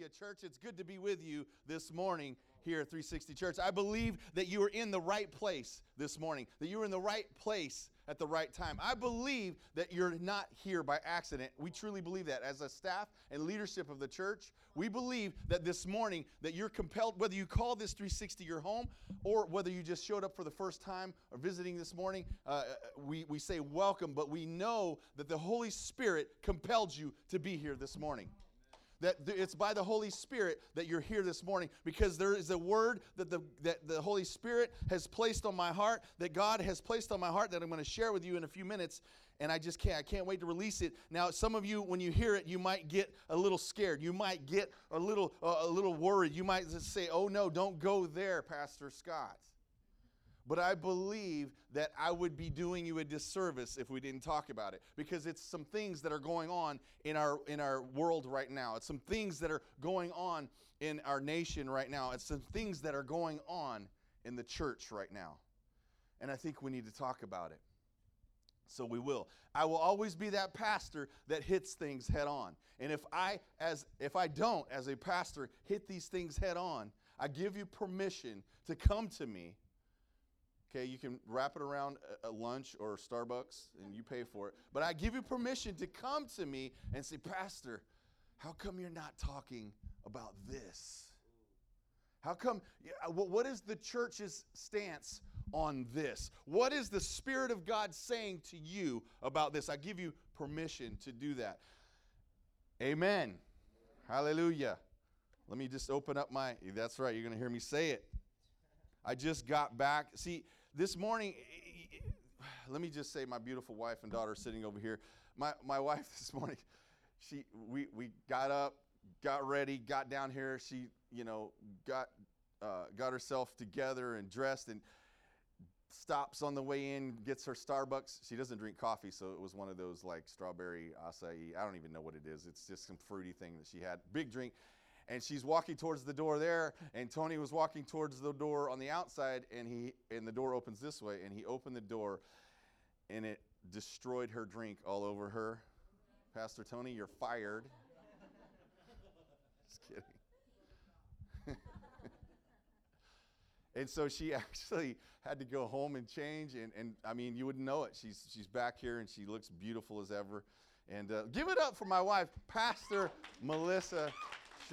Hallelujah, church. It's good to be with you this morning here at 360 Church. I believe that you are in the right place this morning, that you're in the right place at the right time. I believe that you're not here by accident. We truly believe that. As a staff and leadership of the church, we believe that this morning that you're compelled whether you call this 360 your home or whether you just showed up for the first time or visiting this morning, uh, we, we say welcome, but we know that the Holy Spirit compelled you to be here this morning that it's by the Holy Spirit that you're here this morning because there is a word that the, that the Holy Spirit has placed on my heart, that God has placed on my heart that I'm going to share with you in a few minutes. And I just can't, I can't wait to release it. Now, some of you, when you hear it, you might get a little scared. You might get a little, uh, a little worried. You might just say, oh no, don't go there, Pastor Scott. But I believe that I would be doing you a disservice if we didn't talk about it because it's some things that are going on in our in our world right now. It's some things that are going on in our nation right now. It's some things that are going on in the church right now. And I think we need to talk about it. So we will. I will always be that pastor that hits things head on. And if I as if I don't as a pastor hit these things head on, I give you permission to come to me Okay, you can wrap it around a lunch or Starbucks and you pay for it. But I give you permission to come to me and say, Pastor, how come you're not talking about this? How come, uh, what is the church's stance on this? What is the Spirit of God saying to you about this? I give you permission to do that. Amen. Hallelujah. Let me just open up my, that's right, you're going to hear me say it. I just got back. See, this morning, let me just say, my beautiful wife and daughter sitting over here. My, my wife this morning, she, we, we got up, got ready, got down here. She, you know, got, uh, got herself together and dressed and stops on the way in, gets her Starbucks. She doesn't drink coffee, so it was one of those like strawberry acai. I don't even know what it is. It's just some fruity thing that she had. Big drink and she's walking towards the door there and tony was walking towards the door on the outside and he and the door opens this way and he opened the door and it destroyed her drink all over her. Pastor tony you're fired. Just kidding. And so she actually had to go home and change and, and i mean you wouldn't know it. She's, she's back here and she looks beautiful as ever. And uh, give it up for my wife pastor melissa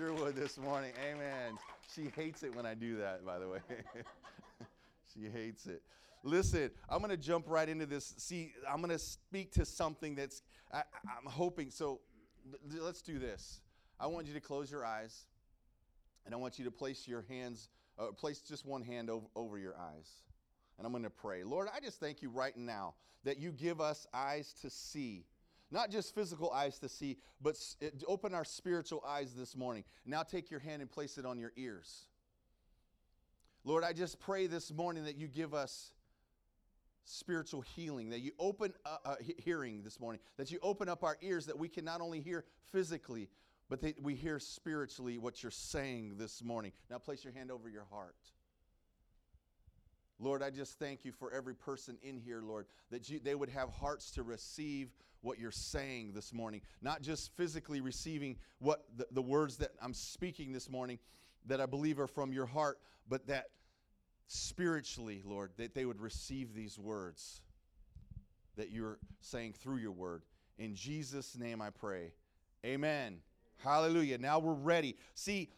would this morning. Amen. She hates it when I do that, by the way. she hates it. Listen, I'm going to jump right into this. See, I'm going to speak to something that's, I, am hoping. So let's do this. I want you to close your eyes, and I want you to place your hands, uh, place just one hand over, over your eyes. And I'm going to pray. Lord, I just thank you right now that you give us eyes to see not just physical eyes to see, but open our spiritual eyes this morning. Now take your hand and place it on your ears. Lord, I just pray this morning that you give us spiritual healing, that you open uh, uh, hearing this morning, that you open up our ears that we can not only hear physically, but that we hear spiritually what you're saying this morning. Now place your hand over your heart. Lord, I just thank you for every person in here, Lord, that you, they would have hearts to receive what you're saying this morning, not just physically receiving what the, the words that I'm speaking this morning that I believe are from your heart, but that spiritually, Lord, that they would receive these words that you're saying through your word. In Jesus' name I pray. Amen. Hallelujah. Now we're ready. See,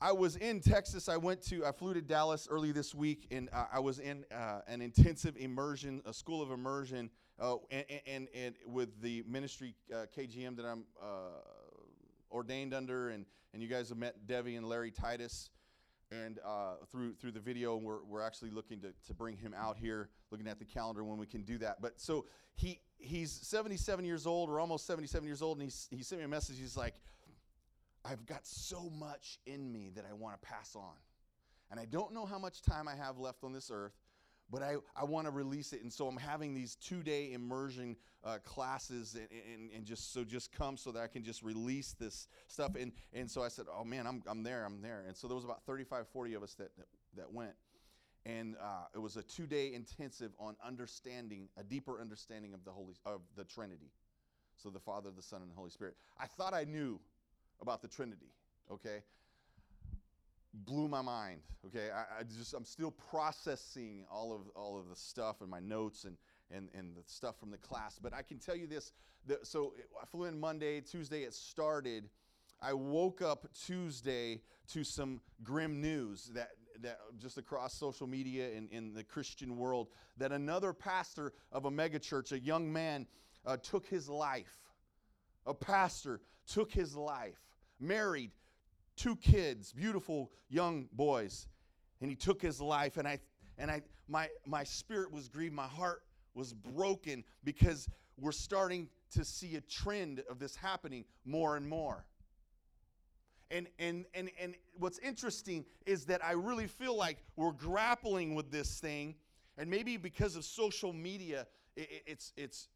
I was in Texas. I went to, I flew to Dallas early this week, and uh, I was in uh, an intensive immersion, a school of immersion, uh, and, and, and, with the ministry uh, KGM that I'm uh, ordained under, and, and you guys have met Debbie and Larry Titus, and uh, through through the video, we're, we're actually looking to, to bring him out here, looking at the calendar when we can do that. But so he he's 77 years old, or almost 77 years old, and he he sent me a message. He's like I've got so much in me that I want to pass on. And I don't know how much time I have left on this earth, but I, I want to release it. And so I'm having these two day immersion uh, classes and, and, and, just so just come so that I can just release this stuff. And, and so I said, oh man, I'm, I'm there, I'm there. And so there was about 35, 40 of us that, that, that went. And uh, it was a two day intensive on understanding, a deeper understanding of the Holy, of the Trinity. So the Father, the Son, and the Holy Spirit. I thought I knew about the Trinity. okay? Blew my mind, okay? I, I just, I'm still processing all of, all of the stuff and my notes and, and, and the stuff from the class. But I can tell you this, that, so I flew in Monday, Tuesday it started. I woke up Tuesday to some grim news that, that just across social media and in the Christian world that another pastor of a megachurch, a young man, uh, took his life. A pastor took his life, married, two kids, beautiful young boys, and he took his life. And I, and I, my, my spirit was grieved. My heart was broken because we're starting to see a trend of this happening more and more. And, and, and, and what's interesting is that I really feel like we're grappling with this thing, and maybe because of social media, it, it's, it's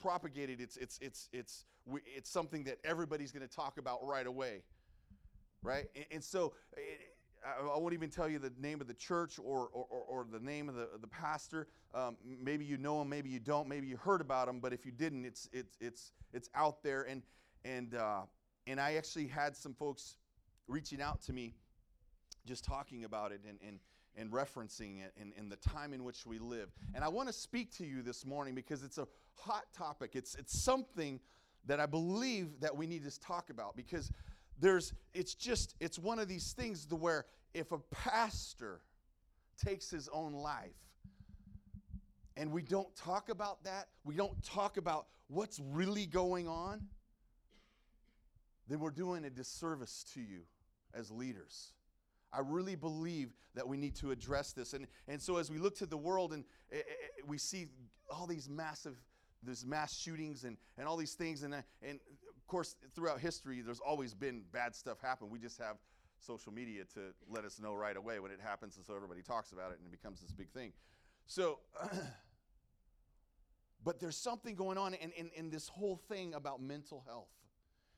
propagated, it's, it's, it's, it's, it's something that everybody's going to talk about right away. Right? And, and so it, I, won't even tell you the name of the church or, or, or the name of the, the pastor. Um, maybe you know him, maybe you don't, maybe you heard about him, but if you didn't, it's, it's, it's, it's out there. And, and, uh, and I actually had some folks reaching out to me just talking about it and, and, and referencing it and, and the time in which we live. And I want to speak to you this morning because it's a hot topic. It's, it's something that I believe that we need to talk about because there's it's just it's one of these things to where if a pastor takes his own life and we don't talk about that, we don't talk about what's really going on, then we're doing a disservice to you as leaders. I really believe that we need to address this. And, and so as we look to the world and uh, we see all these massive, there's mass shootings and, and all these things. And, uh, and of course, throughout history, there's always been bad stuff happen. We just have social media to let us know right away when it happens. And so everybody talks about it and it becomes this big thing. So, but there's something going on in, in, in this whole thing about mental health.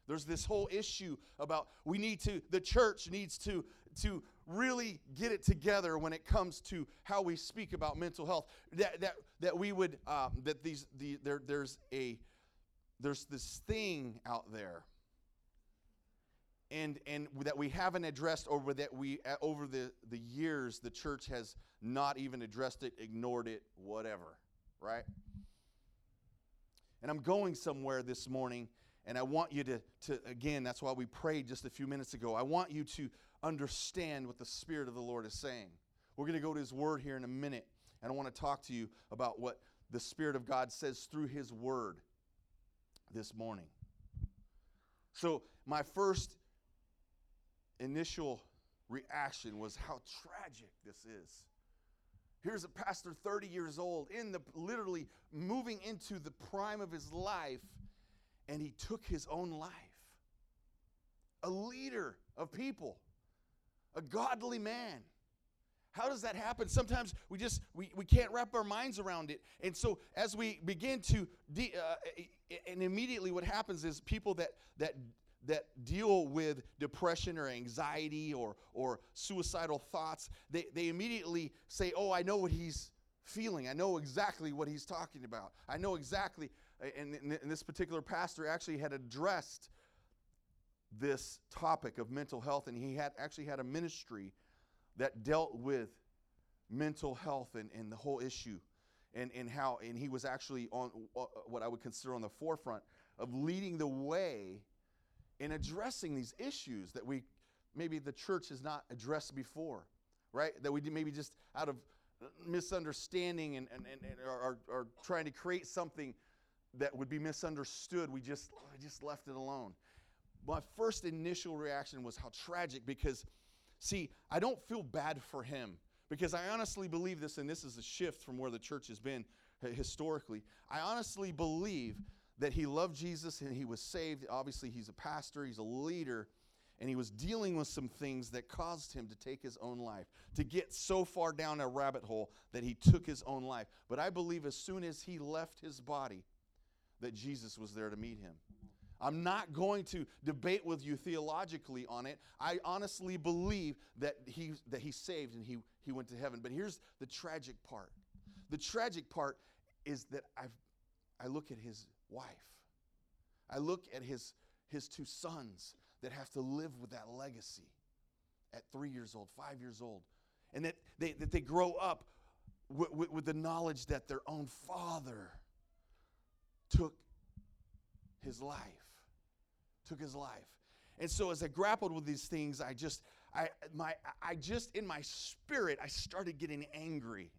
There's this whole issue about we need to, the church needs to, to really get it together when it comes to how we speak about mental health. That, that, that we would, um, that these, the, there, there's a, there's this thing out there and and that we haven't addressed over that we uh, over the the years the church has not even addressed it ignored it whatever right and i'm going somewhere this morning and I want you to, to, again, that's why we prayed just a few minutes ago. I want you to understand what the Spirit of the Lord is saying. We're going to go to His Word here in a minute, and I want to talk to you about what the Spirit of God says through His Word this morning. So, my first initial reaction was how tragic this is. Here's a pastor 30 years old in the literally moving into the prime of his life and he took his own life. A leader of people, a godly man. How does that happen? Sometimes we just we, we can't wrap our minds around it. And so as we begin to de- uh, and immediately what happens is people that that that deal with depression or anxiety or or suicidal thoughts, they, they immediately say, Oh, I know what he's feeling. I know exactly what he's talking about. I know exactly and, and this particular pastor actually had addressed this topic of mental health, and he had actually had a ministry that dealt with mental health and, and the whole issue and, and how and he was actually on uh, what i would consider on the forefront of leading the way in addressing these issues that we maybe the church has not addressed before right that we maybe just out of misunderstanding and, and, and, and are, are trying to create something that would be misunderstood, we just, just left it alone. My first initial reaction was how tragic because, see, I don't feel bad for him because I honestly believe this, and this is a shift from where the church has been historically. I honestly believe that he loved Jesus and he was saved. Obviously, he's a pastor, he's a leader, and he was dealing with some things that caused him to take his own life, to get so far down a rabbit hole that he took his own life. But I believe as soon as he left his body, that Jesus was there to meet him. I'm not going to debate with you theologically on it. I honestly believe that he that he saved and he he went to heaven. But here's the tragic part. The tragic part is that I I look at his wife. I look at his his two sons that have to live with that legacy at three years old, five years old, and that they, that they grow up with, with, with the knowledge that their own father took his life, took his life. And so as I grappled with these things, I just, I, my, I just, in my spirit, I started getting angry.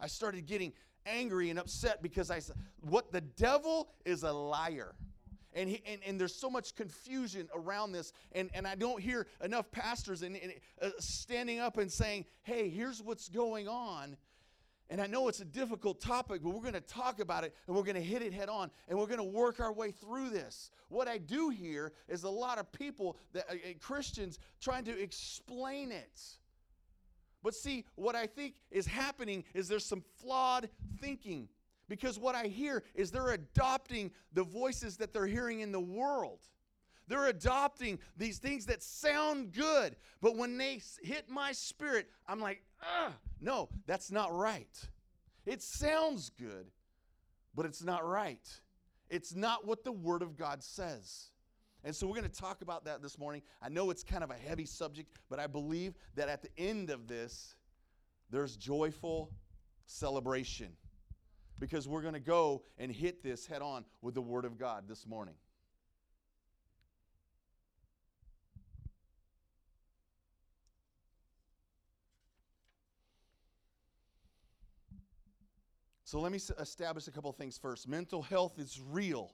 I started getting angry and upset because I said, what the devil is a liar. And, he, and, and there's so much confusion around this. And, and I don't hear enough pastors and uh, standing up and saying, hey, here's what's going on. And I know it's a difficult topic, but we're going to talk about it and we're going to hit it head on and we're going to work our way through this. What I do here is a lot of people, that, uh, uh, Christians, trying to explain it. But see, what I think is happening is there's some flawed thinking because what I hear is they're adopting the voices that they're hearing in the world. They're adopting these things that sound good, but when they hit my spirit, I'm like, ah, no, that's not right. It sounds good, but it's not right. It's not what the Word of God says. And so we're going to talk about that this morning. I know it's kind of a heavy subject, but I believe that at the end of this, there's joyful celebration because we're going to go and hit this head on with the Word of God this morning. So let me establish a couple things first. Mental health is real.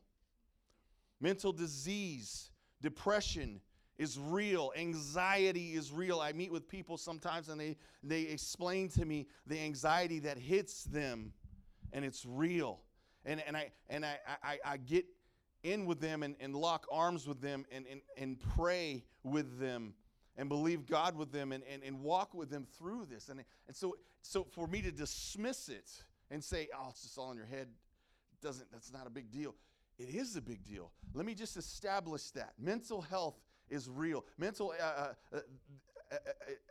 Mental disease, depression is real. Anxiety is real. I meet with people sometimes and they, they explain to me the anxiety that hits them, and it's real. And, and, I, and I, I, I get in with them and, and lock arms with them and, and, and pray with them and believe God with them and, and, and walk with them through this. And, and so, so for me to dismiss it, and say, oh, it's just all in your head. Doesn't, that's not a big deal. It is a big deal. Let me just establish that. Mental health is real. Mental, uh, uh, uh, uh,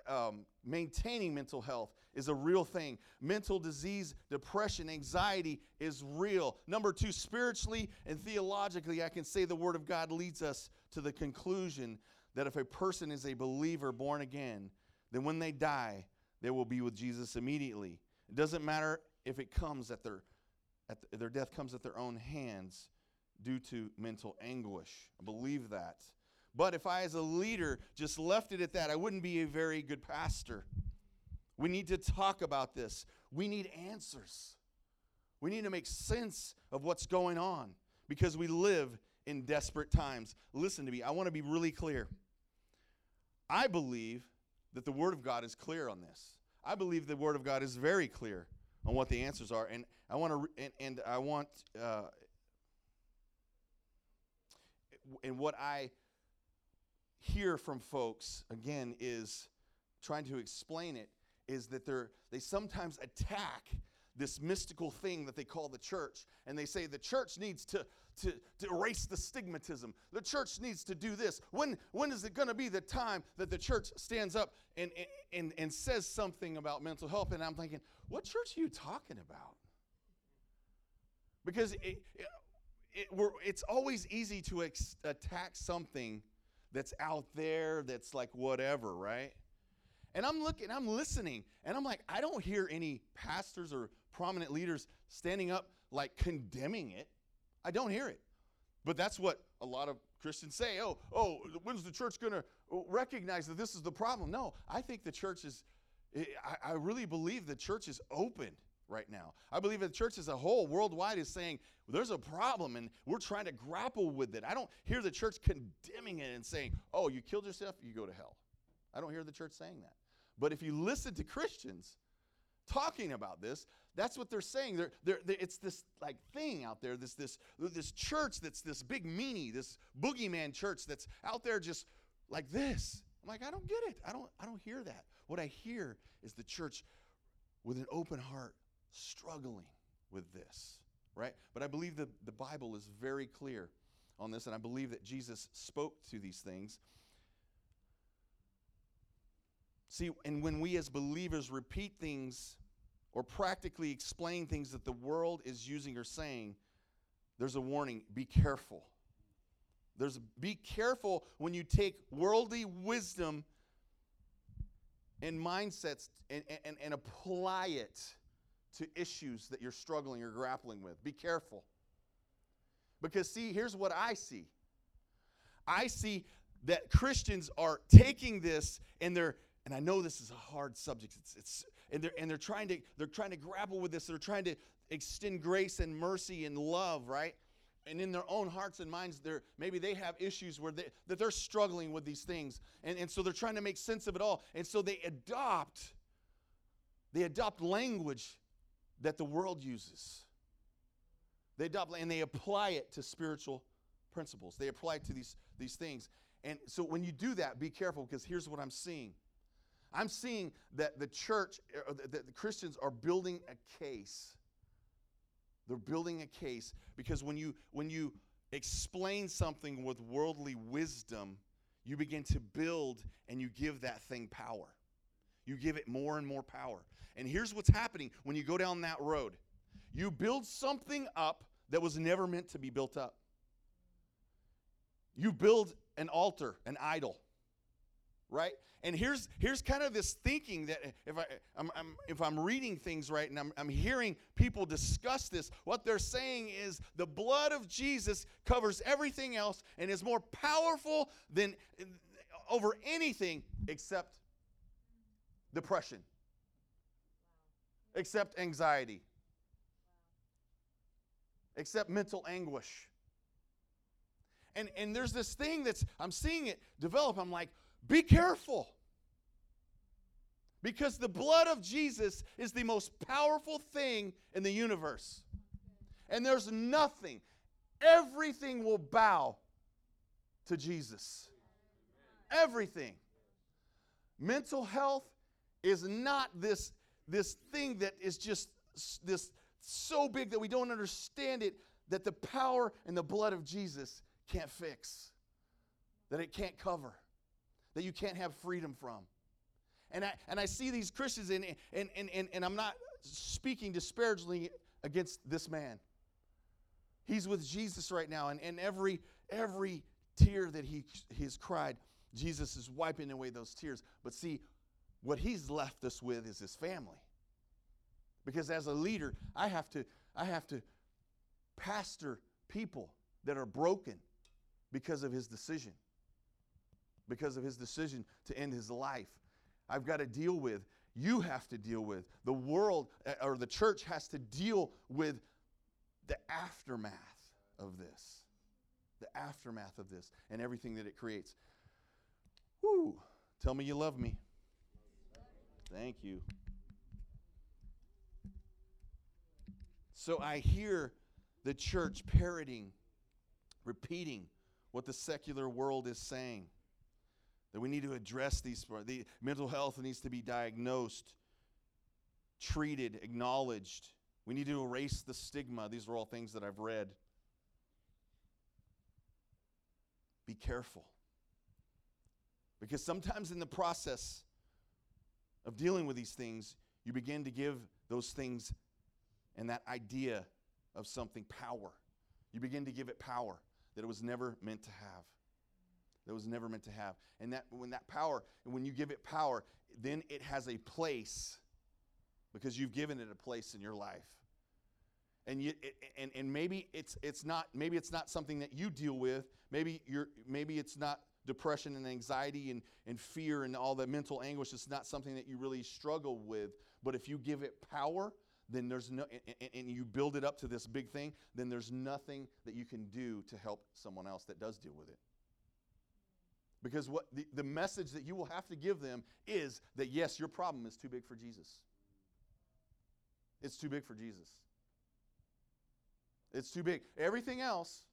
uh um, maintaining mental health is a real thing. Mental disease, depression, anxiety is real. Number two, spiritually and theologically, I can say the Word of God leads us to the conclusion that if a person is a believer born again, then when they die, they will be with Jesus immediately. It doesn't matter if it comes at their, at the, their death comes at their own hands due to mental anguish. I believe that. But if I, as a leader, just left it at that, I wouldn't be a very good pastor. We need to talk about this. We need answers. We need to make sense of what's going on because we live in desperate times. Listen to me, I want to be really clear. I believe that the Word of God is clear on this. I believe the Word of God is very clear on what the answers are. And I want to, and, and I want, uh, and what I hear from folks again is trying to explain it is that they're they sometimes attack this mystical thing that they call the church and they say the church needs to to, to erase the stigmatism. The church needs to do this. When, when is it going to be the time that the church stands up and, and, and says something about mental health? And I'm thinking, what church are you talking about? Because it, it, it it's always easy to ex- attack something that's out there that's like whatever, right? And I'm looking, I'm listening, and I'm like, I don't hear any pastors or prominent leaders standing up like condemning it. I don't hear it. But that's what a lot of Christians say. Oh, oh, when's the church going to recognize that this is the problem? No, I think the church is, eh, I, I really believe the church is open right now. I believe the church as a whole, worldwide, is saying there's a problem and we're trying to grapple with it. I don't hear the church condemning it and saying, oh, you killed yourself, you go to hell. I don't hear the church saying that. But if you listen to Christians talking about this, that's what they're saying. They're, they're, they're, it's this like thing out there, this, this, this church that's this big meanie, this boogeyman church that's out there just like this. I'm like, I don't get it. I don't, I don't hear that. What I hear is the church with an open heart struggling with this, right? But I believe that the Bible is very clear on this, and I believe that Jesus spoke to these things. See, and when we as believers repeat things or practically explain things that the world is using or saying, there's a warning be careful. There's be careful when you take worldly wisdom and mindsets and, and, and apply it to issues that you're struggling or grappling with. Be careful. Because, see, here's what I see I see that Christians are taking this and they're, and I know this is a hard subject. It's, it's, and they're, and they're trying to, they're trying to grapple with this. They're trying to extend grace and mercy and love, right? and in their own hearts and minds they're maybe they have issues where they that they're struggling with these things. And, and so they're trying to make sense of it all. And so they adopt they adopt language that the world uses. They adopt and they apply it to spiritual principles. They apply it to these these things. And so when you do that be careful because here's what i'm seeing i'm seeing that the church uh, that the christians are building a case they're building a case because when you when you explain something with worldly wisdom, you begin to build and you give that thing power. You give it more and more power. And here's what's happening when you go down that road. You build something up that was never meant to be built up. You build an altar, an idol, right? And here's here's kind of this thinking that if I I'm, I'm, if I'm reading things right and I'm, I'm hearing people discuss this, what they're saying is the blood of Jesus covers everything else and is more powerful than over anything except depression, except anxiety, except mental anguish. And and there's this thing that's I'm seeing it develop. I'm like, be careful. Because the blood of Jesus is the most powerful thing in the universe. And there's nothing, everything will bow to Jesus. Everything. Mental health is not this, this thing that is just this so big that we don't understand it that the power and the blood of Jesus can't fix, that it can't cover that you can't have freedom from. And I, and I see these Christians, and, and, and, and, and I'm not speaking disparagingly against this man. He's with Jesus right now, and, and every, every tear that he, he's cried, Jesus is wiping away those tears. But see, what he's left us with is his family. Because as a leader, I have to, I have to pastor people that are broken because of his decision because of his decision to end his life. I've got to deal with, you have to deal with, the world uh, or the church has to deal with the aftermath of this. The aftermath of this and everything that it creates. Whoo! Tell me you love me. Thank you. So I hear the church parroting, repeating what the secular world is saying that we need to address these. The mental health needs to be diagnosed, treated, acknowledged. We need to erase the stigma. These are all things that I've read. Be careful. Because sometimes in the process of dealing with these things, you begin to give those things and that idea of something power. You begin to give it power that it was never meant to have that was never meant to have. And that when that power, when you give it power, then it has a place because you've given it a place in your life. And you and, and maybe it's it's not maybe it's not something that you deal with. Maybe you're maybe it's not depression and anxiety and, and fear and all the mental anguish. It's not something that you really struggle with. But if you give it power, then there's no and, and you build it up to this big thing, then there's nothing that you can do to help someone else that does deal with it. Because what the, the message that you will have to give them is that yes, your problem is too big for Jesus. It's too big for Jesus. It's too big. Everything else,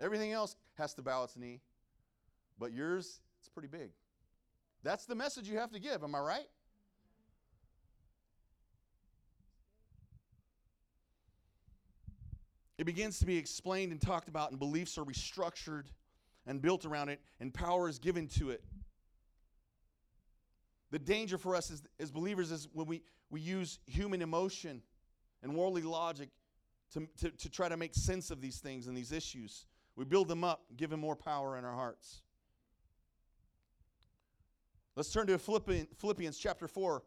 everything else has to bow its knee. But yours, it's pretty big. That's the message you have to give. Am I right? It begins to be explained and talked about, and beliefs are restructured and built around it, and power is given to it. The danger for us as, as believers is when we, we use human emotion and worldly logic to, to, to try to make sense of these things and these issues. We build them up, give Him more power in our hearts. Let's turn to Philippians, Philippians chapter 4,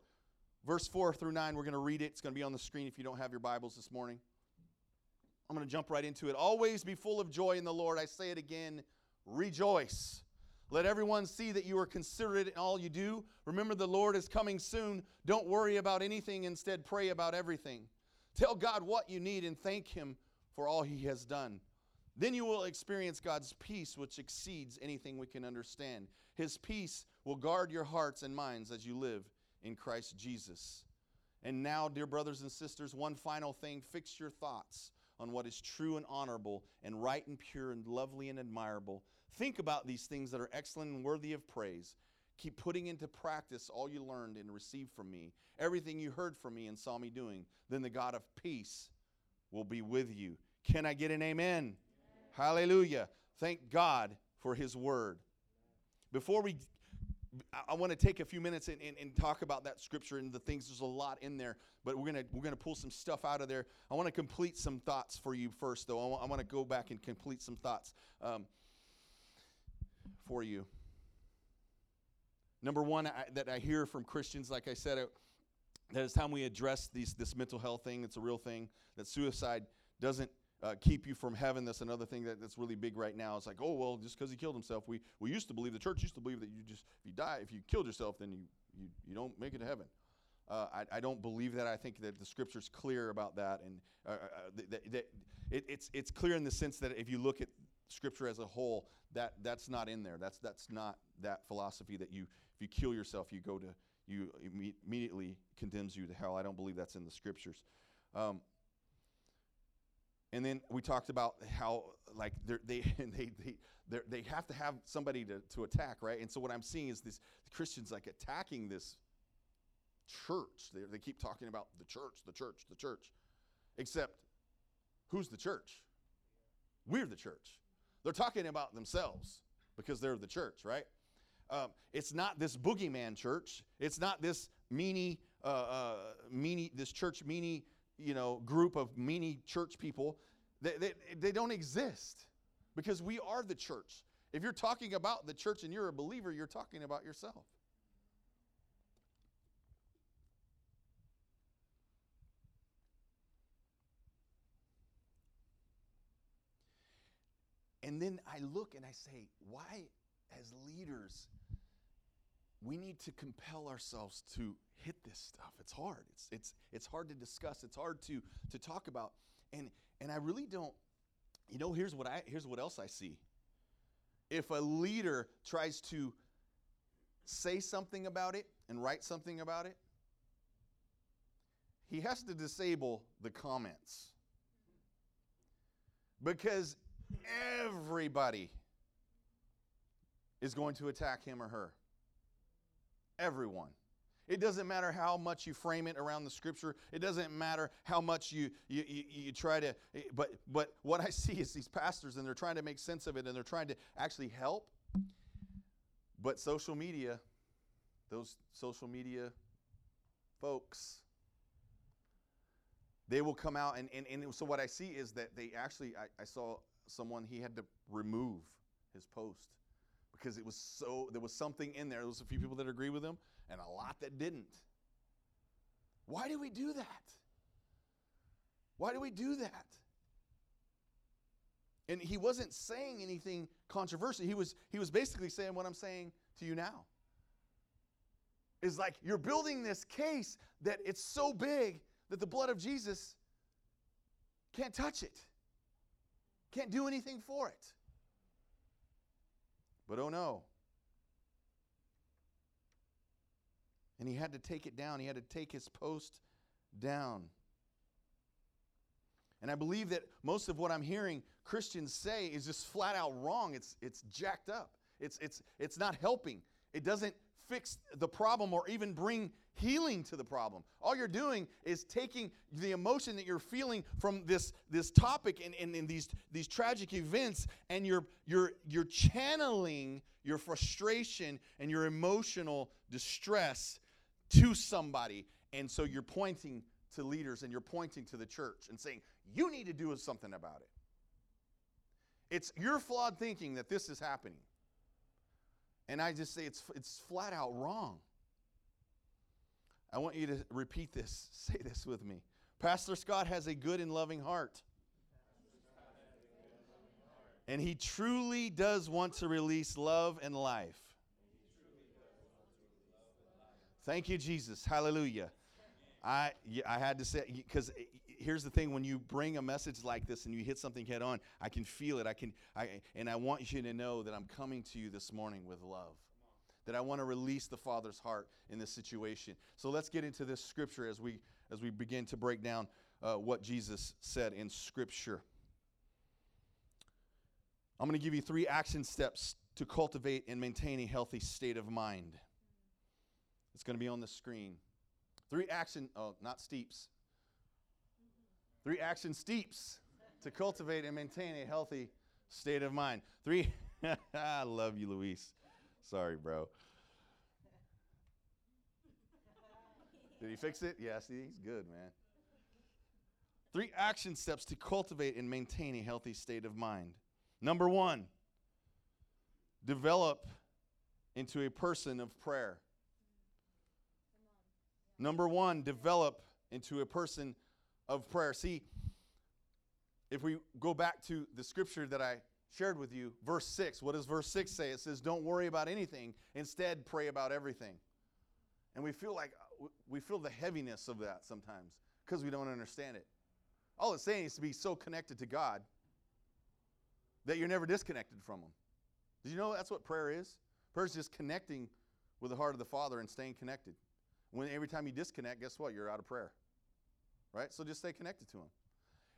verse 4 through 9. We're going to read it. It's going to be on the screen if you don't have your Bibles this morning. I'm going to jump right into it. Always be full of joy in the Lord. I say it again rejoice. Let everyone see that you are considerate in all you do. Remember, the Lord is coming soon. Don't worry about anything, instead, pray about everything. Tell God what you need and thank Him for all He has done. Then you will experience God's peace, which exceeds anything we can understand. His peace will guard your hearts and minds as you live in Christ Jesus. And now, dear brothers and sisters, one final thing fix your thoughts on what is true and honorable and right and pure and lovely and admirable. Think about these things that are excellent and worthy of praise. Keep putting into practice all you learned and received from me, everything you heard from me and saw me doing. Then the God of peace will be with you. Can I get an amen? amen. Hallelujah. Thank God for his word. Before we I want to take a few minutes and, and, and, talk about that scripture and the things. There's a lot in there, but we're gonna we're gonna pull some stuff out of there. I want to complete some thoughts for you first, though. I want, I want to go back and complete some thoughts um, for you. Number one, I, that I hear from Christians, like I said, it, that it's time we address these this mental health thing. It's a real thing. That suicide doesn't uh, keep you from heaven. That's another thing that, that's really big right now. It's like, oh well, just because he killed himself, we we used to believe the church used to believe that you just if you die, if you killed yourself, then you you, you don't make it to heaven. Uh, I, I don't believe that. I think that the scripture's clear about that, and uh, uh, uh that, that it, it's it's clear in the sense that if you look at scripture as a whole, that that's not in there. That's that's not that philosophy that you if you kill yourself, you go to you immediately condemns you to hell. I don't believe that's in the scriptures. Um, and then we talked about how like they they they they have to have somebody to, to attack, right? And so what I'm seeing is these Christians like attacking this church. They, they keep talking about the church, the church, the church. Except, who's the church? We're the church. They're talking about themselves because they're the church, right? Um, it's not this boogeyman church. It's not this meanie, uh, uh, meanie, this church meanie you know, group of many church people, they, they, they don't exist because we are the church. If you're talking about the church and you're a believer, you're talking about yourself. And then I look and I say, why, as leaders, we need to compel ourselves to hit this stuff. It's hard. It's it's it's hard to discuss. It's hard to to talk about. And and I really don't you know here's what I here's what else I see. If a leader tries to say something about it and write something about it, he has to disable the comments. Because everybody is going to attack him or her. Everyone. It doesn't matter how much you frame it around the scripture. It doesn't matter how much you, you, you, you, try to, but, but what I see is these pastors and they're trying to make sense of it and they're trying to actually help. But social media, those social media folks, they will come out and, and, and so what I see is that they actually, I, I saw someone, he had to remove his post because it was so, there was something in there. There was a few people that agreed with him and a lot that didn't. Why do we do that? Why do we do that? And he wasn't saying anything controversial. He was, he was basically saying what I'm saying to you now. Is like you're building this case that it's so big that the blood of Jesus can't touch it, can't do anything for it. But oh no, and he had to take it down. He had to take his post down. And I believe that most of what I'm hearing Christians say is just flat out wrong. It's, it's jacked up. It's, it's, it's not helping. It doesn't fix the problem or even bring healing to the problem. All you're doing is taking the emotion that you're feeling from this, this topic and, and, and these, these tragic events and you're, you're, you're channeling your frustration and your emotional distress to somebody. And so you're pointing to leaders and you're pointing to the church and saying, you need to do something about it. It's your flawed thinking that this is happening. And I just say it's, it's flat out wrong. I want you to repeat this. Say this with me. Pastor Scott has a good and loving heart. And he truly does want to release love and life. Thank you, Jesus. Hallelujah. I, I had to say, because eh, here's the thing when you bring a message like this and you hit something head on, I can feel it. I can, I, and I want you to know that I'm coming to you this morning with love. That I want to release the Father's heart in this situation. So let's get into this scripture as we as we begin to break down uh, what Jesus said in Scripture. I'm going to give you three action steps to cultivate and maintain a healthy state of mind. It's going to be on the screen. Three action, oh, not steeps. Three action steeps to cultivate and maintain a healthy state of mind. Three, I love you, Luis. Sorry, bro. Did he fix it? Yeah, see, he's good, man. Three action steps to cultivate and maintain a healthy state of mind. Number one, develop into a person of prayer. Number one, develop into a person of prayer. See, if we go back to the scripture that I shared with you, verse 6, what does verse 6 say? It says, Don't worry about anything, instead, pray about everything. And we feel like uh, we feel the heaviness of that sometimes because we don't understand it. All it's saying is to be so connected to God that you're never disconnected from Him. Did you know that's what prayer is? Prayer is just connecting with the heart of the Father and staying connected. When every time you disconnect, guess what? You're out of prayer. Right? So just stay connected to Him.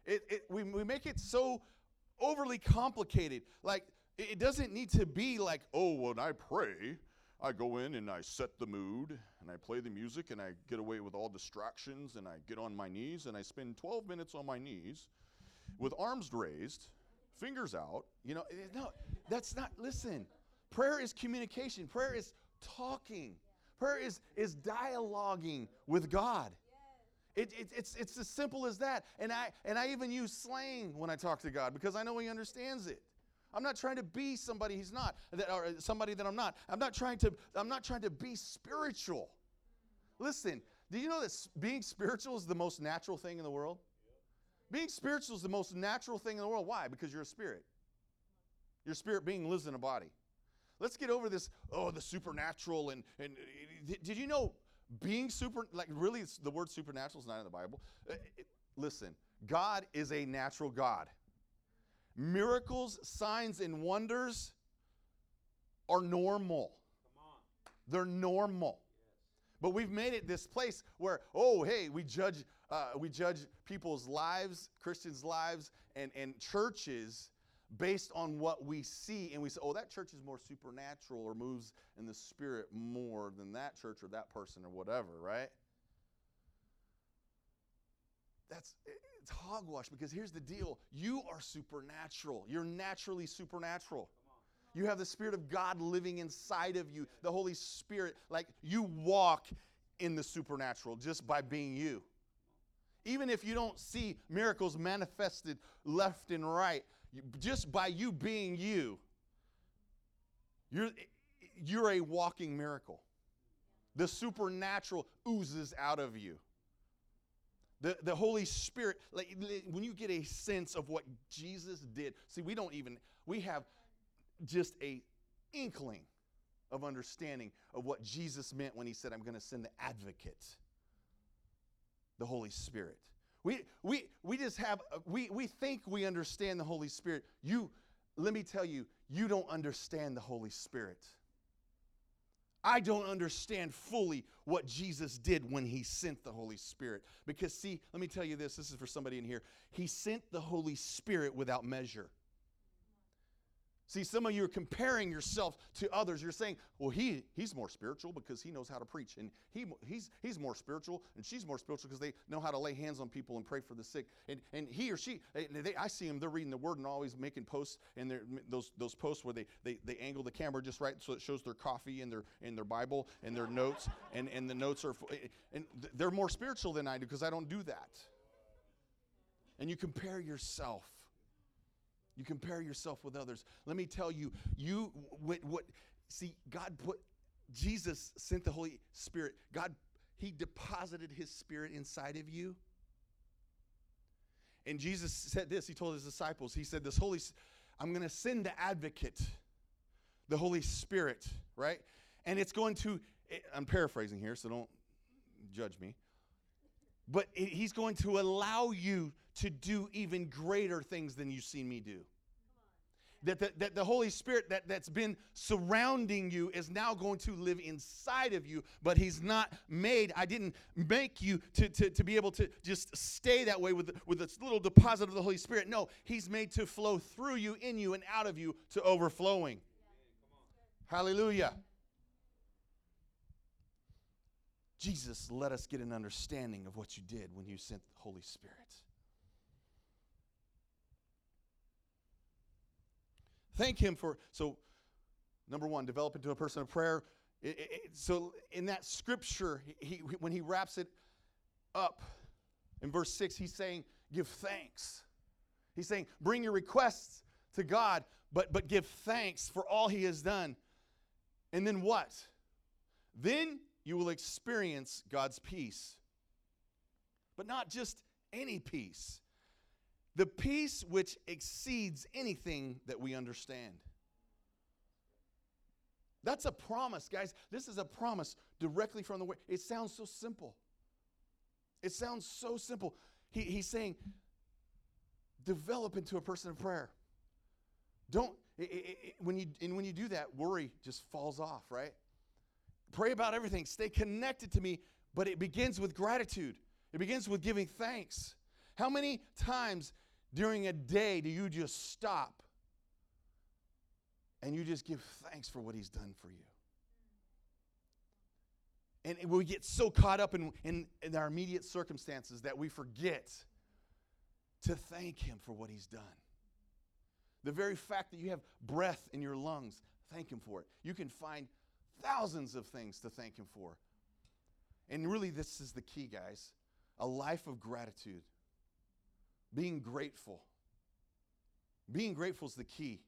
It, it, we, we make it so overly complicated. Like, it doesn't need to be like, oh, when I pray, I go in and I set the mood and I play the music and I get away with all distractions and I get on my knees and I spend 12 minutes on my knees with arms raised, fingers out. You know, eh, no, that's not, listen, prayer is communication, prayer is talking, prayer is, is dialoguing with God. It, it, it's, it's as simple as that. And I, and I even use slang when I talk to God because I know He understands it. I'm not trying to be somebody he's not, or somebody that I'm not. I'm not trying to, I'm not trying to be spiritual. Listen, do you know that being spiritual is the most natural thing in the world? Being spiritual is the most natural thing in the world. Why? Because you're a spirit. Your spirit being lives in a body. Let's get over this, oh, the supernatural. And, and did you know being super, like really, the word supernatural is not in the Bible. Uh, listen, God is a natural God. Miracles, signs, and wonders are normal. They're normal. But we've made it this place where, oh, hey, we judge, uh, we judge people's lives, Christians' lives, and, and churches based on what we see. And we say, oh, that church is more supernatural or moves in the spirit more than that church or that person or whatever, right? That's it's hogwash because here's the deal you are supernatural. You're naturally supernatural. You have the Spirit of God living inside of you, the Holy Spirit. Like you walk in the supernatural just by being you. Even if you don't see miracles manifested left and right, just by you being you, you're, you're a walking miracle. The supernatural oozes out of you. The, the Holy Spirit, like, when you get a sense of what Jesus did, see, we don't even, we have just a inkling of understanding of what Jesus meant when he said, I'm going to send the advocate, the Holy Spirit. We, we, we just have, uh, we, we think we understand the Holy Spirit. You, let me tell you, you don't understand the Holy Spirit. I don't understand fully what Jesus did when he sent the Holy Spirit. Because, see, let me tell you this this is for somebody in here. He sent the Holy Spirit without measure. See, some of you are comparing yourself to others. You're saying, well, he, he's more spiritual because he knows how to preach. And he, he's, he's more spiritual and she's more spiritual because they know how to lay hands on people and pray for the sick. And, and he or she, eh, they, I see them, they're reading the word and always making posts. And those, those posts where they, they, they angle the camera just right so it shows their coffee and their, and their Bible and their notes. And, and the notes are, eh, eh, and they're more spiritual than I do because I don't do that. And you compare yourself You compare yourself with others. Let me tell you, you what, what see God put Jesus sent the Holy Spirit. God he deposited his spirit inside of you. And Jesus said this, he told his disciples, he said this holy I'm going to send the advocate, the Holy Spirit, right? And it's going to eh, I'm paraphrasing here, so don't judge me. But he's going to allow you to do even greater things than you've seen me do. That the, that the Holy Spirit that, that's been surrounding you is now going to live inside of you, but He's not made. I didn't make you to, to, to be able to just stay that way with, with this little deposit of the Holy Spirit. No, He's made to flow through you, in you, and out of you to overflowing. Hallelujah. Jesus, let us get an understanding of what you did when you sent the Holy Spirit. Thank Him for, so number one, develop into a person of prayer. It, it, so in that scripture, he, when he wraps it up in verse 6, he's saying, give thanks. He's saying, bring your requests to God, but, but give thanks for all he has done. And then what? Then you will experience God's peace. But not just any peace, the peace which exceeds anything that we understand. That's a promise, guys. This is a promise directly from the word. It sounds so simple. It sounds so simple. He, he's saying, develop into a person of prayer. Don't, it, it, it, when, you, and when you do that, worry just falls off, right? Pray about everything. Stay connected to me, but it begins with gratitude. It begins with giving thanks. How many times during a day do you just stop and you just give thanks for what He's done for you? And we get so caught up in, in, in our immediate circumstances that we forget to thank Him for what He's done. The very fact that you have breath in your lungs, thank Him for it. You can find thousands of things to thank Him for. And really, this is the key, guys a life of gratitude, being grateful. Being grateful is the key.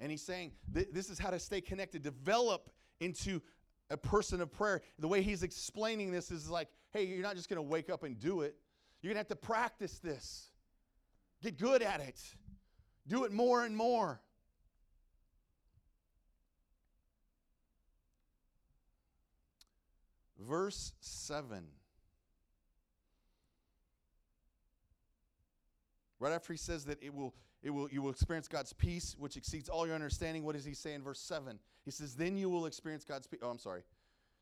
And he's saying th- this is how to stay connected, develop into a person of prayer. The way he's explaining this is like, hey, you're not just going to wake up and do it. You're going to have to practice this. Get good at it. Do it more and more. verse 7. Right after he says that it will, it will, you will experience God's peace, which exceeds all your understanding. What does he say in verse 7? He says, Then you will experience God's peace. Oh, I'm sorry.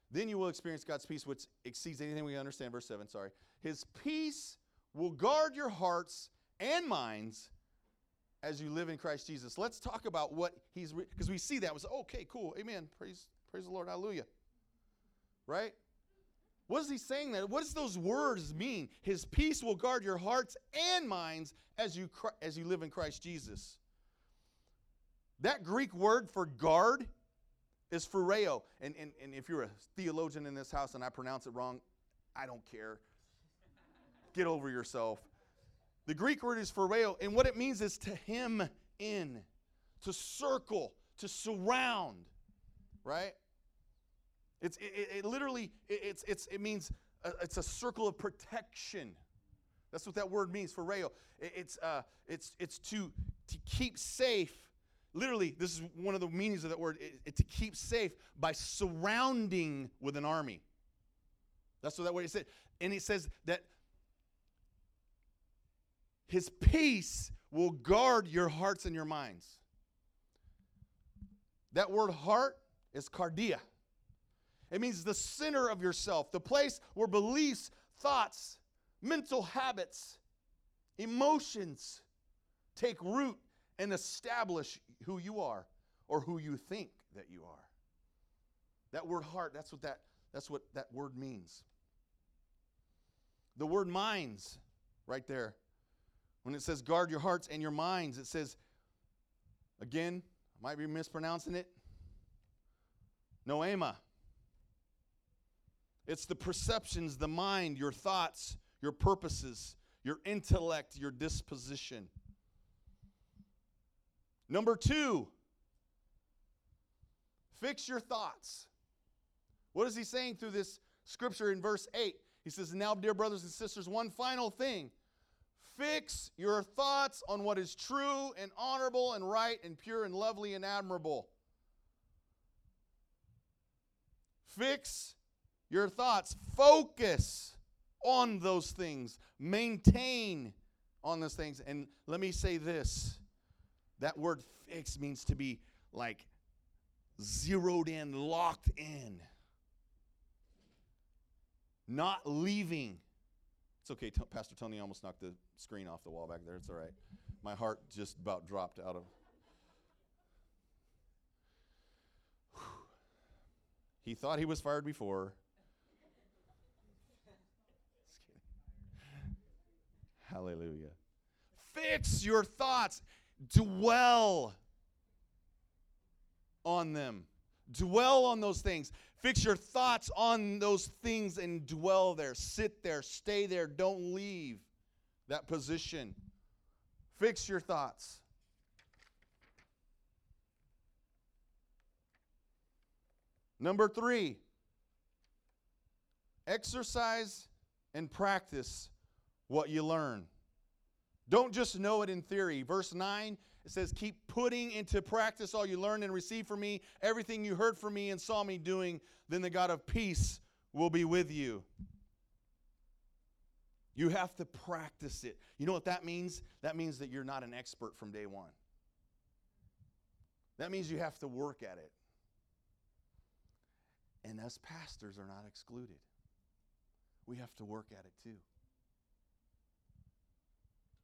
Then you will experience God's peace, which exceeds anything we understand. Verse 7, sorry. His peace will guard your hearts and minds as you live in Christ Jesus. Let's talk about what he's because re- we see that was okay, cool, amen. Praise, praise the Lord, hallelujah. Right? What is he saying there? What does those words mean? His peace will guard your hearts and minds as you, as you live in Christ Jesus. That Greek word for guard is phoreo. And, and, and if you're a theologian in this house and I pronounce it wrong, I don't care. Get over yourself. The Greek word is phoreo, and what it means is to hem in, to circle, to surround, right? It's, it, it literally, it, it's, it's, it means uh, it's a circle of protection. That's what that word means for. It, it's, uh, it's, it's to, to keep safe. Literally, this is one of the meanings of that word, it, to keep safe by surrounding with an army. That's what that word said. And it says that his peace will guard your hearts and your minds. That word heart is cardia. It means the center of yourself, the place where beliefs, thoughts, mental habits, emotions take root and establish who you are or who you think that you are. That word heart, that's what that, that's what that word means. The word minds, right there. When it says guard your hearts and your minds, it says, again, I might be mispronouncing it, noema. It's the perceptions, the mind, your thoughts, your purposes, your intellect, your disposition. Number two, fix your thoughts. What is he saying through this scripture in verse 8? He says, Now, dear brothers and sisters, one final thing. Fix your thoughts on what is true and honorable and right and pure and lovely and admirable. Fix your thoughts. Focus on those things. Maintain on those things. And let me say this that word fix means to be like zeroed in, locked in, not leaving. It's okay, T- Pastor Tony almost knocked the screen off the wall back there. It's all right. My heart just about dropped out of. He thought he was fired before. Hallelujah. Fix your thoughts. Dwell on them. Dwell on those things. Fix your thoughts on those things and dwell there. Sit there. Stay there. Don't leave that position. Fix your thoughts. Number three, exercise and practice what you learn. Don't just know it in theory. Verse 9, it says, Keep putting into practice all you learned and received from me, everything you heard from me and saw me doing, then the God of peace will be with you. You have to practice it. You know what that means? That means that you're not an expert from day one. That means you have to work at it. And us pastors are not excluded. We have to work at it too.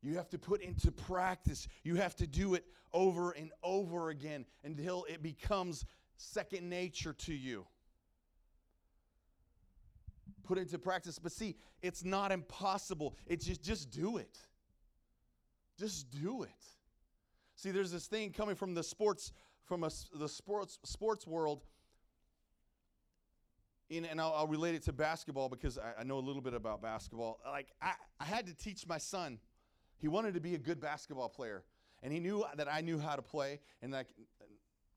You have to put into practice. You have to do it over and over again until it becomes second nature to you. Put into practice. But see, it's not impossible. It's just just do it. Just do it. See, there's this thing coming from the sports from a, the sports sports world. In, and I'll, I'll, relate it to basketball because I, I know a little bit about basketball. Like I, I had to teach my son he wanted to be a good basketball player, and he knew that I knew how to play and that,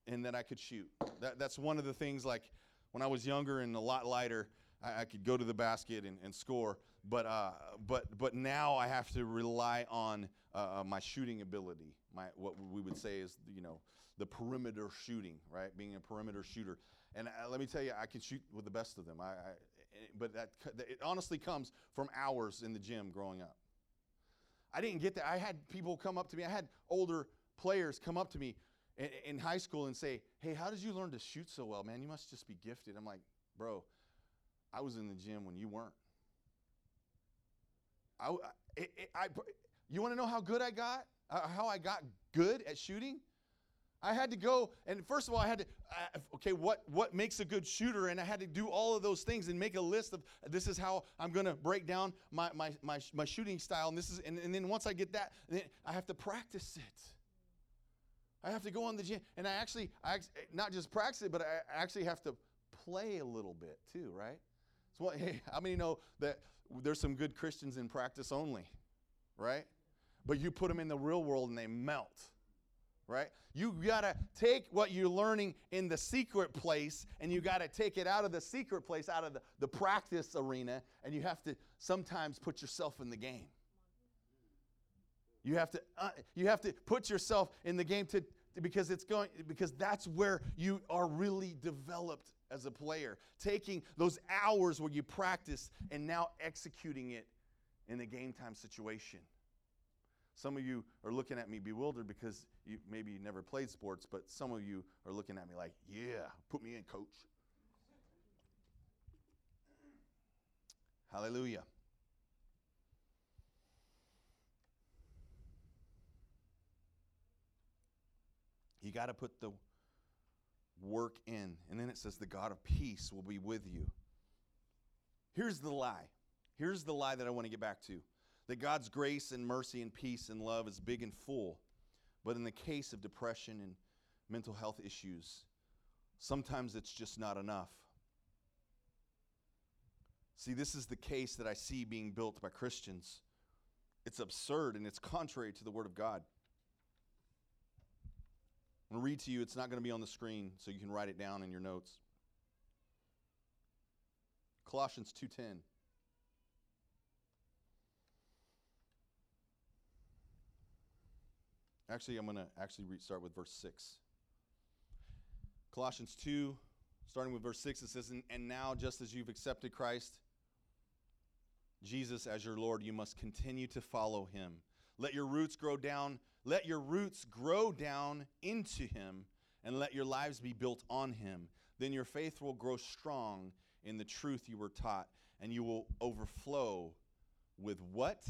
and that I could shoot. That, that's one of the things. Like when I was younger and a lot lighter, I, I could go to the basket and, and score. But uh, but but now I have to rely on uh, uh, my shooting ability. My what we would say is you know the perimeter shooting, right? Being a perimeter shooter. And uh, let me tell you, I can shoot with the best of them. I, I but that it honestly comes from hours in the gym growing up. I didn't get that. I had people come up to me. I had older players come up to me in, in, high school and say, "Hey, how did you learn to shoot so well, man? You must just be gifted." I'm like, "Bro, I was in the gym when you weren't." I, I, you want to know how good I got? Uh, how I got good at shooting? I had to go, and first of all, I had to, uh, okay, what, what makes a good shooter? And I had to do all of those things and make a list of this is how I'm going to break down my, my, my, my shooting style. And, this is, and, and then once I get that, then I have to practice it. I have to go on the gym. And I actually, I not just practice it, but I actually have to play a little bit too, right? So, what, hey, how many know that there's some good Christians in practice only, right? But you put them in the real world and they melt right? You got to take what you're learning in the secret place and you got to take it out of the secret place, out of the, the practice arena, and you have to sometimes put yourself in the game. You have to, uh, you have to put yourself in the game to, because it's going because that's where you are really developed as a player taking those hours where you practice and now executing it in a game time situation some of you are looking at me bewildered because you maybe you never played sports, but some of you are looking at me like, yeah, put me in, coach. Hallelujah. You got to put the work in. And then it says, the God of peace will be with you. Here's the lie. Here's the lie that I want to get back to that God's grace and mercy and peace and love is big and full. But in the case of depression and mental health issues, sometimes it's just not enough. See, this is the case that I see being built by Christians. It's absurd and it's contrary to the Word of God. I'm going to read to you. It's not going to be on the screen, so you can write it down in your notes. Colossians 2:10. Actually, I'm going to actually re- start with verse 6. Colossians 2, starting with verse 6, it says, and, and now, just as you've accepted Christ, Jesus as your Lord, you must continue to follow him. Let your roots grow down, let your roots grow down into him, and let your lives be built on him. Then your faith will grow strong in the truth you were taught, and you will overflow with what?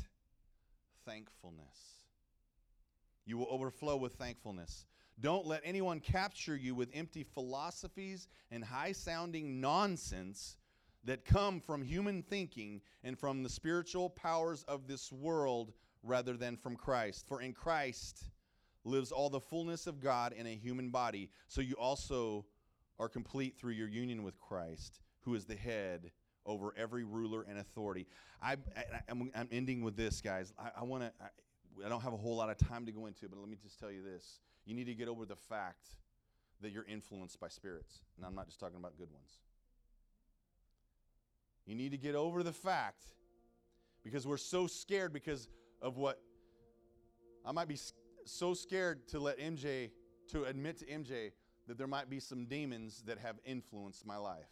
Thankfulness. You will overflow with thankfulness. Don't let anyone capture you with empty philosophies and high sounding nonsense that come from human thinking and from the spiritual powers of this world rather than from Christ. For in Christ lives all the fullness of God in a human body. So you also are complete through your union with Christ, who is the head over every ruler and authority. I, am ending with this, guys. I, I want to. I don't have a whole lot of time to go into, but let me just tell you this. You need to get over the fact that you're influenced by spirits. And I'm not just talking about good ones. You need to get over the fact because we're so scared because of what I might be so scared to let MJ, to admit to MJ that there might be some demons that have influenced my life.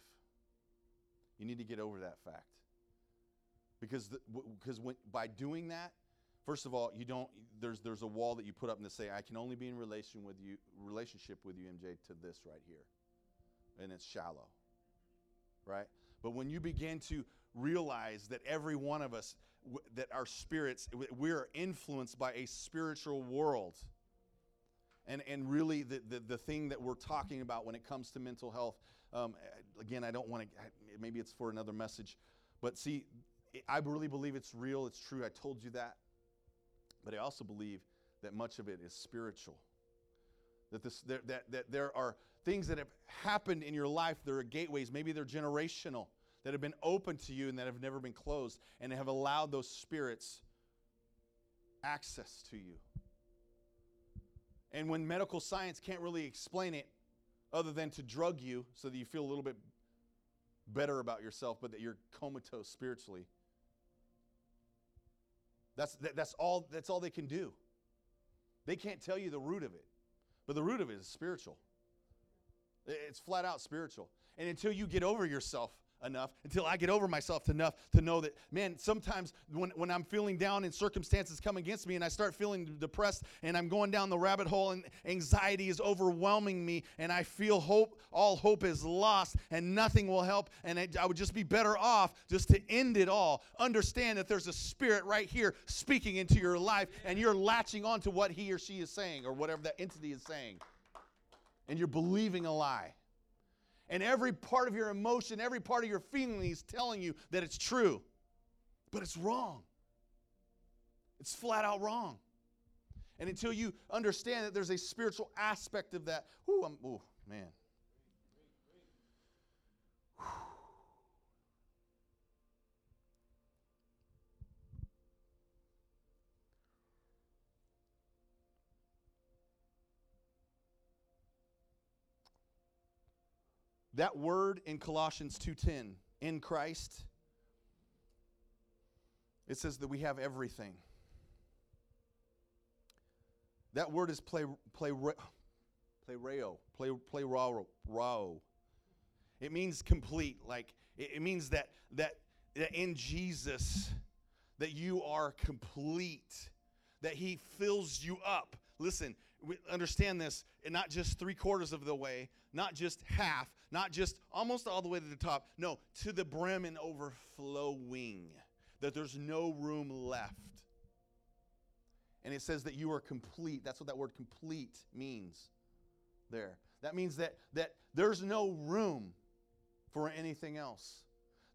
You need to get over that fact. Because, the, because when, by doing that, First of all, you don't there's there's a wall that you put up and to say I can only be in relation with you relationship with you MJ to this right here. And it's shallow. Right? But when you begin to realize that every one of us that our spirits we're influenced by a spiritual world. And, and really the, the, the thing that we're talking about when it comes to mental health um, again i don't want to maybe it's for another message but see i really believe it's real it's true i told you that but I also believe that much of it is spiritual. That, this, that, that, that there are things that have happened in your life, there are gateways, maybe they're generational, that have been open to you and that have never been closed, and have allowed those spirits access to you. And when medical science can't really explain it other than to drug you so that you feel a little bit better about yourself, but that you're comatose spiritually, that's, that, that's, all, that's all they can do. They can't tell you the root of it, but the root of it is spiritual. It's flat out spiritual. And until you get over yourself enough until I get over myself enough to know that, man, sometimes when, when I'm feeling down and circumstances come against me and I start feeling depressed and I'm going down the rabbit hole and anxiety is overwhelming me and I feel hope, all hope is lost and nothing will help and I, I would just be better off just to end it all. Understand that there's a spirit right here speaking into your life and you're latching on to what he or she is saying or whatever that entity is saying. And you're believing a lie and every part of your emotion, every part of your feeling is telling you that it's true. But it's wrong. It's flat out wrong. And until you understand that there's a spiritual aspect of that, ooh, I'm, ooh, man. That word in Colossians 2:10, in Christ, it says that we have everything. That word is play play play reo, play play raw, It means complete. Like it, it means that that that in Jesus that you are complete, that He fills you up. Listen, we understand this, and not just three quarters of the way, not just half, not just almost all the way to the top. No, to the brim and overflowing, that there's no room left. And it says that you are complete. That's what that word complete means there. That means that, that there's no room for anything else.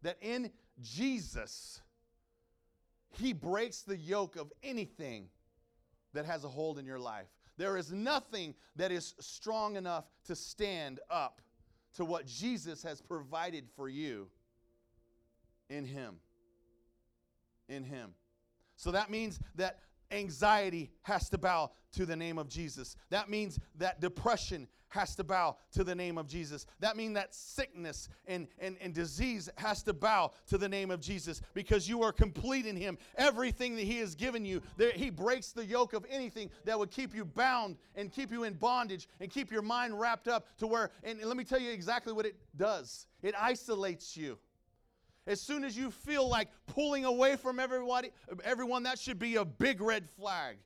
That in Jesus, He breaks the yoke of anything that has a hold in your life. There is nothing that is strong enough to stand up to what Jesus has provided for you in Him. In Him. So that means that anxiety has to bow to the name of Jesus. That means that depression has to bow to the name of Jesus. That means that sickness and, and, and disease has to bow to the name of Jesus because you are complete in Him. Everything that He has given you, there, He breaks the yoke of anything that would keep you bound and keep you in bondage and keep your mind wrapped up to where, and let me tell you exactly what it does it isolates you. As soon as you feel like pulling away from everybody, everyone, that should be a big red flag.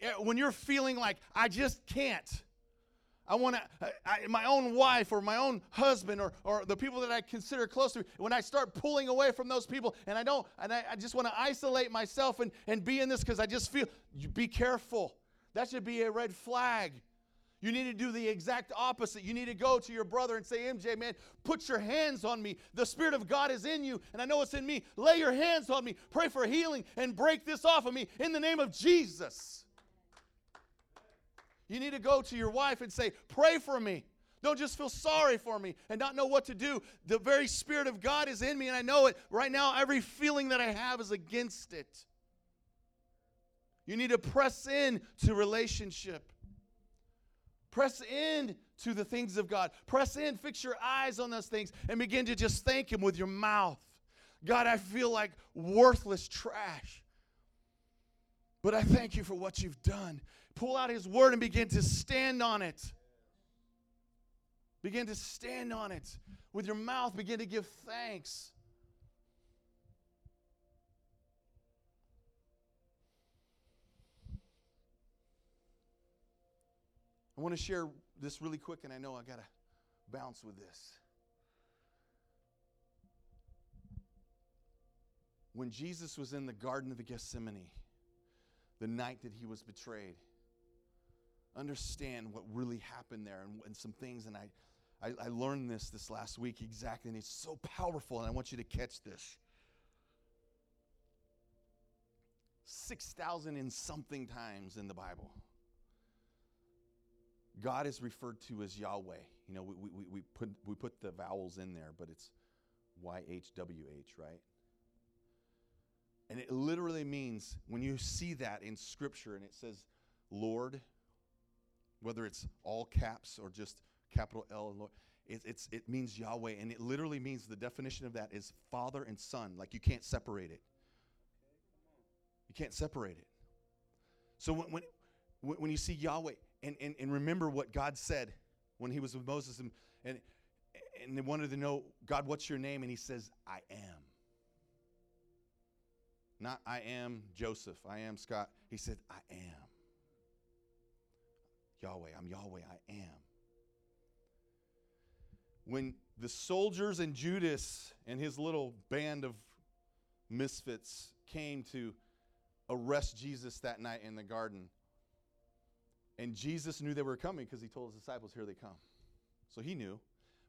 Eh, when you're feeling like, I just can't. I want to, my own wife or my own husband or, or the people that I consider close to me, when I start pulling away from those people and I don't, and I, I just want to isolate myself and, and be in this because I just feel, be careful. That should be a red flag. You need to do the exact opposite. You need to go to your brother and say, MJ, man, put your hands on me. The Spirit of God is in you, and I know it's in me. Lay your hands on me. Pray for healing and break this off of me in the name of Jesus. You need to go to your wife and say, Pray for me. Don't just feel sorry for me and not know what to do. The very Spirit of God is in me, and I know it. Right now, every feeling that I have is against it. You need to press in to relationship. Press in to the things of God. Press in, fix your eyes on those things, and begin to just thank Him with your mouth. God, I feel like worthless trash. But I thank you for what you've done. Pull out His Word and begin to stand on it. Begin to stand on it. With your mouth, begin to give thanks. I want to share this really quick, and I know I got to bounce with this. When Jesus was in the Garden of the Gethsemane, the night that he was betrayed, understand what really happened there and, and some things. And I, I, I learned this this last week exactly, and it's so powerful, and I want you to catch this. 6,000 and something times in the Bible. God is referred to as Yahweh. You know, we, we, we, put, we put the vowels in there, but it's YHWH, right? And it literally means, when you see that in Scripture and it says Lord, whether it's all caps or just capital L, and Lord, it, it's, it means Yahweh. And it literally means the definition of that is Father and Son. Like you can't separate it. You can't separate it. So when, when, when you see Yahweh, and, and, and remember what God said when he was with Moses and, and, and they wanted to know, God, what's your name? And he says, I am. Not I am Joseph, I am Scott. He said, I am. Yahweh, I'm Yahweh, I am. When the soldiers and Judas and his little band of misfits came to arrest Jesus that night in the garden, and Jesus knew they were coming because he told his disciples, Here they come. So he knew,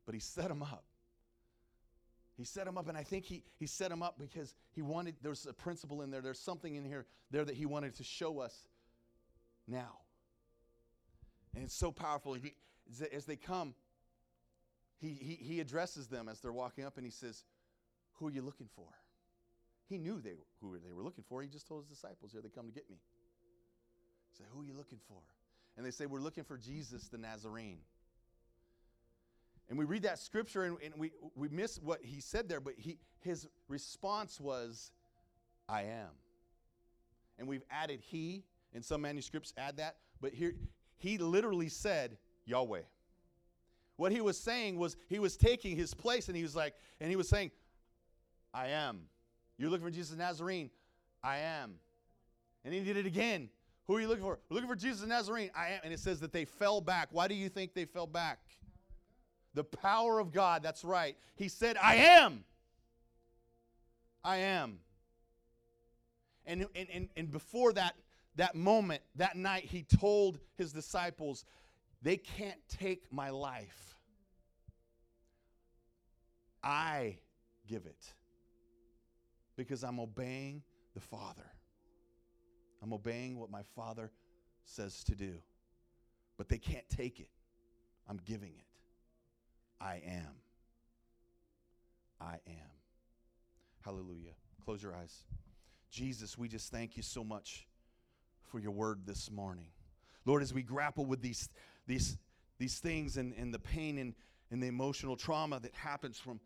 but he set them up. He set them up, and I think he, he set them up because he wanted, there's a principle in there, there's something in here there that he wanted to show us now. And it's so powerful. He, as they come, he, he, he addresses them as they're walking up and he says, Who are you looking for? He knew they, who they were looking for. He just told his disciples, Here they come to get me. He said, Who are you looking for? And they say, We're looking for Jesus the Nazarene. And we read that scripture and, and we, we miss what he said there, but he, his response was, I am. And we've added he, in some manuscripts add that, but here he literally said Yahweh. What he was saying was he was taking his place and he was like, and he was saying, I am. You're looking for Jesus Nazarene. I am. And he did it again. Who are you looking for? We're looking for Jesus of Nazarene. I am. And it says that they fell back. Why do you think they fell back? The power of God. That's right. He said, I am. I am. And, and, and, and before that, that moment, that night, he told his disciples, they can't take my life. I give it because I'm obeying the Father. I'm obeying what my Father says to do. But they can't take it. I'm giving it. I am. I am. Hallelujah. Close your eyes. Jesus, we just thank you so much for your word this morning. Lord, as we grapple with these, these, these things and, and the pain and, and the emotional trauma that happens from,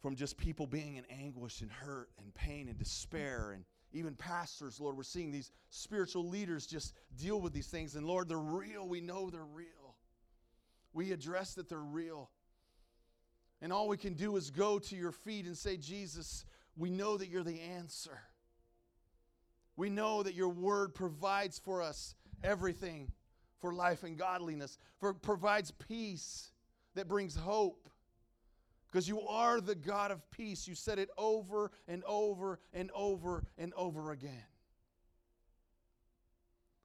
from just people being in anguish and hurt and pain and despair and even pastors, Lord, we're seeing these spiritual leaders just deal with these things. And Lord, they're real. We know they're real. We address that they're real. And all we can do is go to your feet and say, Jesus, we know that you're the answer. We know that your word provides for us everything for life and godliness, for provides peace that brings hope. Because you are the God of peace. You said it over and over and over and over again.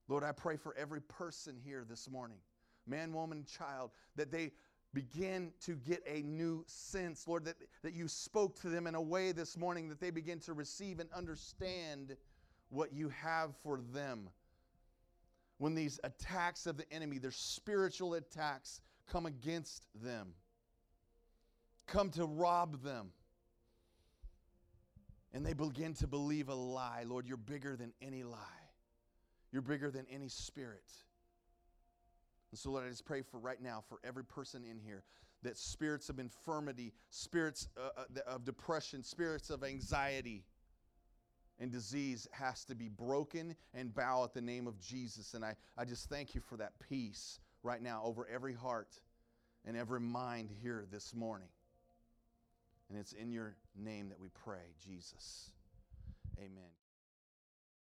Lord, I pray for every person here this morning, man, woman, child, that they begin to get a new sense, Lord, that, that you spoke to them in a way this morning that they begin to receive and understand what you have for them. When these attacks of the enemy, their spiritual attacks, come against them, come to rob them, and they begin to believe a lie. Lord, you're bigger than any lie, you're bigger than any spirit. And so, Lord, I just pray for right now for every person in here that spirits of infirmity, spirits uh, uh of depression, spirits of anxiety and disease has to be broken and bow at the name of Jesus. And I, I just thank you for that peace right now over every heart and every mind here this morning. And it's in your name that we pray, Jesus. Amen.